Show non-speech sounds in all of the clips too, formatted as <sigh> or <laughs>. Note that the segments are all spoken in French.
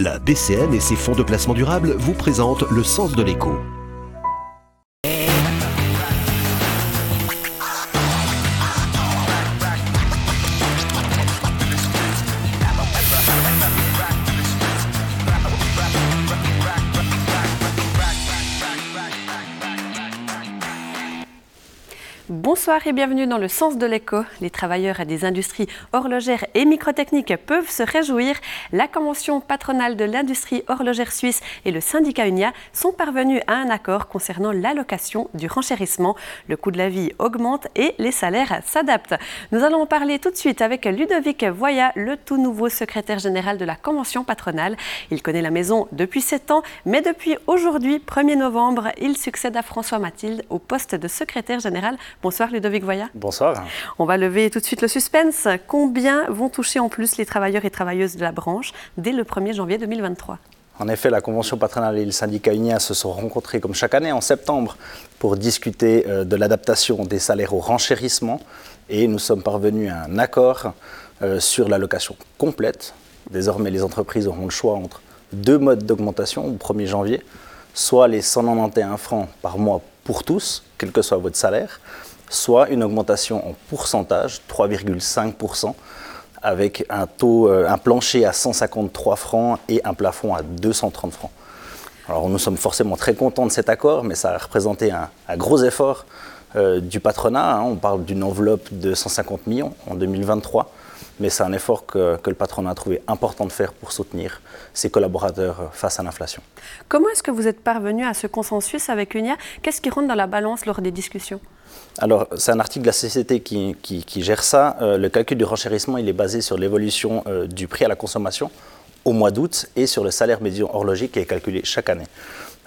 La BCN et ses fonds de placement durable vous présentent le sens de l'écho. Bonsoir et bienvenue dans le sens de l'écho. Les travailleurs des industries horlogères et microtechniques peuvent se réjouir. La convention patronale de l'industrie horlogère suisse et le syndicat UNIA sont parvenus à un accord concernant l'allocation du renchérissement. Le coût de la vie augmente et les salaires s'adaptent. Nous allons en parler tout de suite avec Ludovic Voya, le tout nouveau secrétaire général de la convention patronale. Il connaît la maison depuis 7 ans, mais depuis aujourd'hui, 1er novembre, il succède à François Mathilde au poste de secrétaire général Ludovic Voya. Bonsoir. On va lever tout de suite le suspense. Combien vont toucher en plus les travailleurs et travailleuses de la branche dès le 1er janvier 2023 en effet, la convention patronale et le syndicat UNIA se sont rencontrés comme chaque année en septembre pour discuter euh, de l'adaptation des salaires au renchérissement et nous sommes parvenus à un accord euh, sur l'allocation complète. Désormais, les entreprises auront le choix entre deux modes d'augmentation au 1er janvier, soit les 191 francs par mois pour tous, quel que soit votre salaire, soit une augmentation en pourcentage, 3,5%, avec euh, un plancher à 153 francs et un plafond à 230 francs. Alors nous sommes forcément très contents de cet accord, mais ça a représenté un, gros effort euh, du patronat. Hein. On parle d'une enveloppe de 150 millions en 2023, mais c'est un effort que, que, le patronat a trouvé important de faire pour soutenir ses collaborateurs face à l'inflation. Comment est-ce que vous êtes parvenu à ce consensus avec UNIA? Qu'est-ce qui rentre dans la balance lors des discussions? Alors, c'est un article de la CCT qui, gère ça. Euh, le calcul du renchérissement, il est basé sur l'évolution euh, du prix à la consommation au mois d'août et sur le salaire médian horloger qui est calculé chaque année.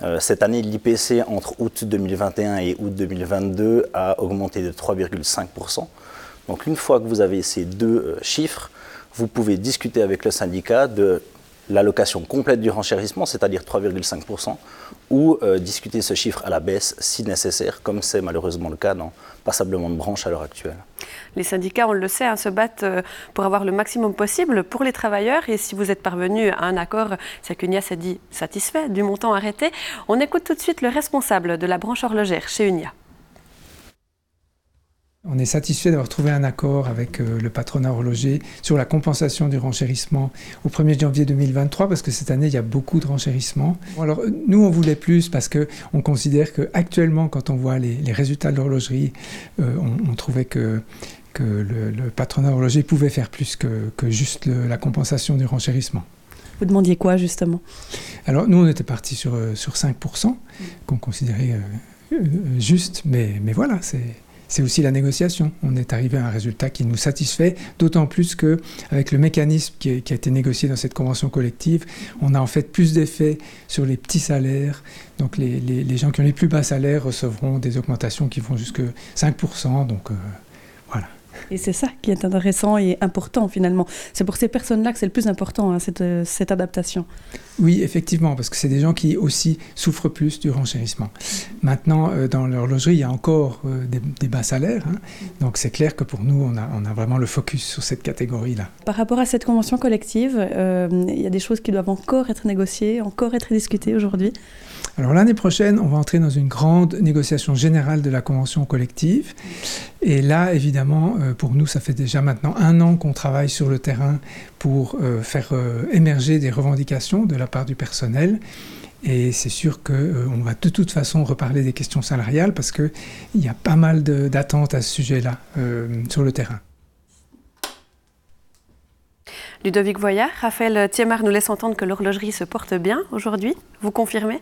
Euh, cette année, l'IPC entre août 2021 et août 2022 a augmenté de 3,5%. Donc, une fois que vous avez ces deux chiffres, vous pouvez discuter avec le syndicat de l'allocation complète du renchérissement, c'est-à-dire 3,5%, ou euh, discuter ce chiffre à la baisse si nécessaire, comme c'est malheureusement le cas dans passablement de branches à l'heure actuelle. Les syndicats, on le sait, hein, se battent euh, pour avoir le maximum possible pour les travailleurs, et si vous êtes parvenu à un accord, c'est qu'UNIA s'est dit satisfait du montant arrêté. On écoute tout de suite le responsable de la branche horlogère chez UNIA. On est satisfait d'avoir trouvé un accord avec euh, le patronat horloger sur la compensation du renchérissement au 1er janvier 2023 parce que cette année il y a beaucoup de renchérissement. alors nous on voulait plus parce que on considère que actuellement quand on voit les, résultats de l'horlogerie, euh, on, trouvait que que le, patronat horloger pouvait faire plus que, que juste la compensation du renchérissement. Vous demandiez quoi justement? Alors nous on était parti sur, euh, sur 5% qu'on considérait juste, mais, mais voilà, c'est c'est aussi la négociation. On est arrivé à un résultat qui nous satisfait, d'autant plus que avec le mécanisme qui, a été négocié dans cette convention collective, on a en fait plus d'effet sur les petits salaires. Donc les, gens qui ont les plus bas salaires recevront des augmentations qui vont jusque 5%. Donc euh. Et c'est ça qui est intéressant et important finalement. C'est pour ces personnes-là que c'est le plus important, hein, euh, cette, adaptation. Oui, effectivement, parce que c'est des gens qui aussi souffrent plus du renchérissement. Maintenant, euh, dans l'horlogerie, il y a encore euh, des, bas salaires. Hein. donc c'est clair que pour nous, on a, on a, vraiment le focus sur cette catégorie-là. Par rapport à cette convention collective, il y a des choses qui doivent encore être négociées, encore être discutées aujourd'hui alors l'année prochaine, on va entrer dans une grande négociation générale de la convention collective. Et là, évidemment, euh, pour nous, ça fait déjà maintenant un an qu'on travaille sur le terrain pour euh, faire euh, émerger des revendications de la part du personnel. Et c'est sûr qu'on va de toute façon reparler des questions salariales parce qu'il y a pas mal d'attentes à ce sujet-là sur le terrain. Ludovic Voyard, Raphaël Thiemar nous laisse entendre que l'horlogerie se porte bien aujourd'hui. Vous confirmez?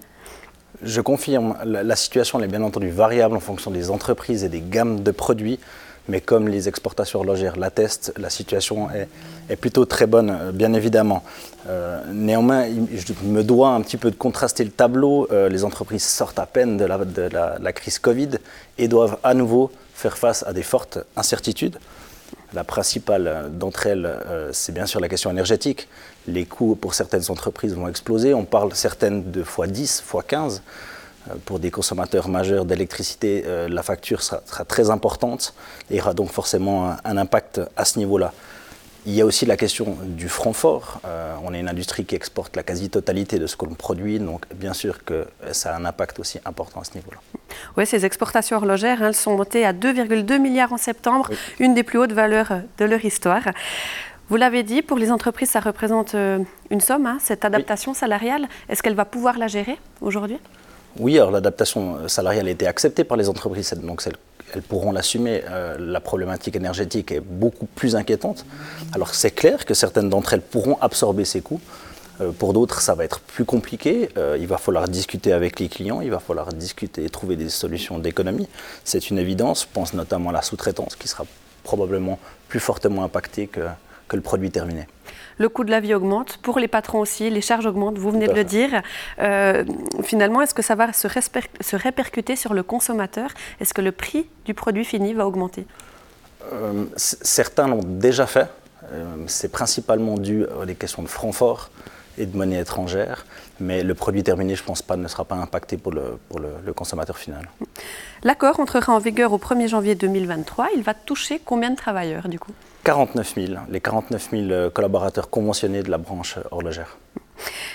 Je confirme, la, situation est bien entendu variable en fonction des entreprises et des gammes de produits, mais comme les exportations horlogères l'attestent, la situation est, plutôt très bonne, euh, bien évidemment. Euh, néanmoins, je me dois un petit peu de contraster le tableau. Euh, les entreprises sortent à peine de, la, crise Covid et doivent à nouveau faire face à des fortes incertitudes. La principale d'entre elles, c'est bien sûr la question énergétique les coûts pour certaines entreprises vont exploser. On parle certaines de x10, x15. Euh, pour des consommateurs majeurs d'électricité, euh, la facture sera, très importante et aura donc forcément un, impact à ce niveau-là. Il y a aussi la question du franc fort. Euh, on est une industrie qui exporte la quasi-totalité de ce que l'on produit, donc bien sûr que ça a un impact aussi important à ce niveau-là. Oui, ces exportations horlogères, elles sont montées à 2,2 milliards en septembre, une des plus hautes valeurs de leur histoire. Vous l'avez dit, pour les entreprises, ça représente euh, une somme, hein, cette adaptation salariale. Est-ce qu'elle va pouvoir la gérer aujourd'hui? Oui, alors l'adaptation salariale a été acceptée par les entreprises, donc elles pourront l'assumer. Euh, la problématique énergétique est beaucoup plus inquiétante. Alors c'est clair que certaines d'entre elles pourront absorber ces coûts. Euh, pour d'autres, ça va être plus compliqué. Euh, il va falloir discuter avec les clients, il va falloir discuter et trouver des solutions d'économie. C'est une évidence. Je pense notamment à la sous-traitance qui sera probablement plus fortement impactée que, que le produit terminé. Le coût de la vie augmente, pour les patrons aussi, les charges augmentent, vous venez de le dire. Euh, finalement, est-ce que ça va se, se, répercuter sur le consommateur? Est-ce que le prix du produit fini va augmenter? Euh, Certains l'ont déjà fait. Euh, c'est principalement dû à des questions de franc fort et de monnaie étrangère, mais le produit terminé, je ne pense pas, ne sera pas impacté pour le, pour le consommateur final. L'accord entrera en vigueur au 1er janvier 2023. Il va toucher combien de travailleurs du coup? 49 000, les 49 000 euh, collaborateurs conventionnés de la branche horlogère.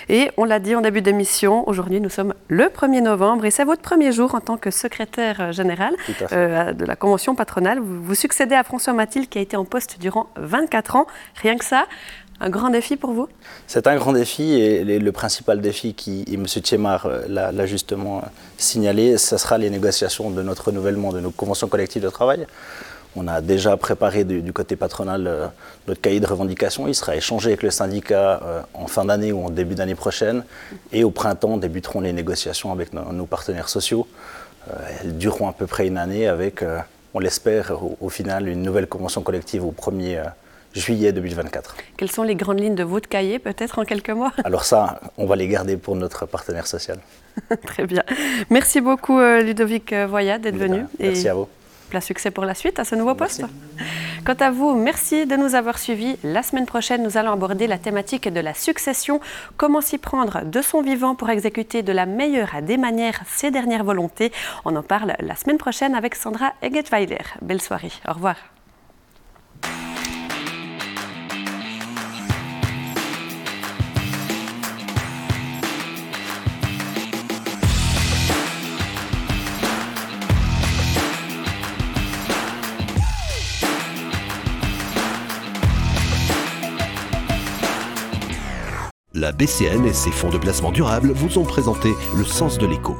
Et on l'a dit en début d'émission, aujourd'hui nous sommes le 1er novembre et c'est votre premier jour en tant que secrétaire général euh, de la convention patronale. Vous, vous, succédez à François Mathilde qui a été en poste durant 24 ans. Rien que ça, un grand défi pour vous? C'est un grand défi et le principal défi qui, M. Thiemar euh, l'a justement signalé, ce sera les négociations de notre renouvellement de nos conventions collectives de travail. On a déjà préparé du, côté patronal euh, notre cahier de revendications. Il sera échangé avec le syndicat euh, en fin d'année ou en début d'année prochaine. Et au printemps débuteront les négociations avec nos, partenaires sociaux. elles dureront à peu près une année avec, on l'espère, au, au, final, une nouvelle convention collective au 1er juillet 2024. Quelles sont les grandes lignes de votre cahier, peut-être en quelques mois? Alors ça, on va les garder pour notre partenaire social. <laughs> Très bien. Merci beaucoup euh, Ludovic euh, Voyat d'être venu. Merci à vous. Plein succès pour la suite à ce nouveau poste. Quant à vous, merci de nous avoir suivis. La semaine prochaine, nous allons aborder la thématique de la succession. Comment s'y prendre de son vivant pour exécuter de la meilleure des manières ses dernières volontés? On en parle la semaine prochaine avec Sandra Egetweiler. Belle soirée. Au revoir. La BCN et ses fonds de placement durable vous ont présenté le sens de l'écho.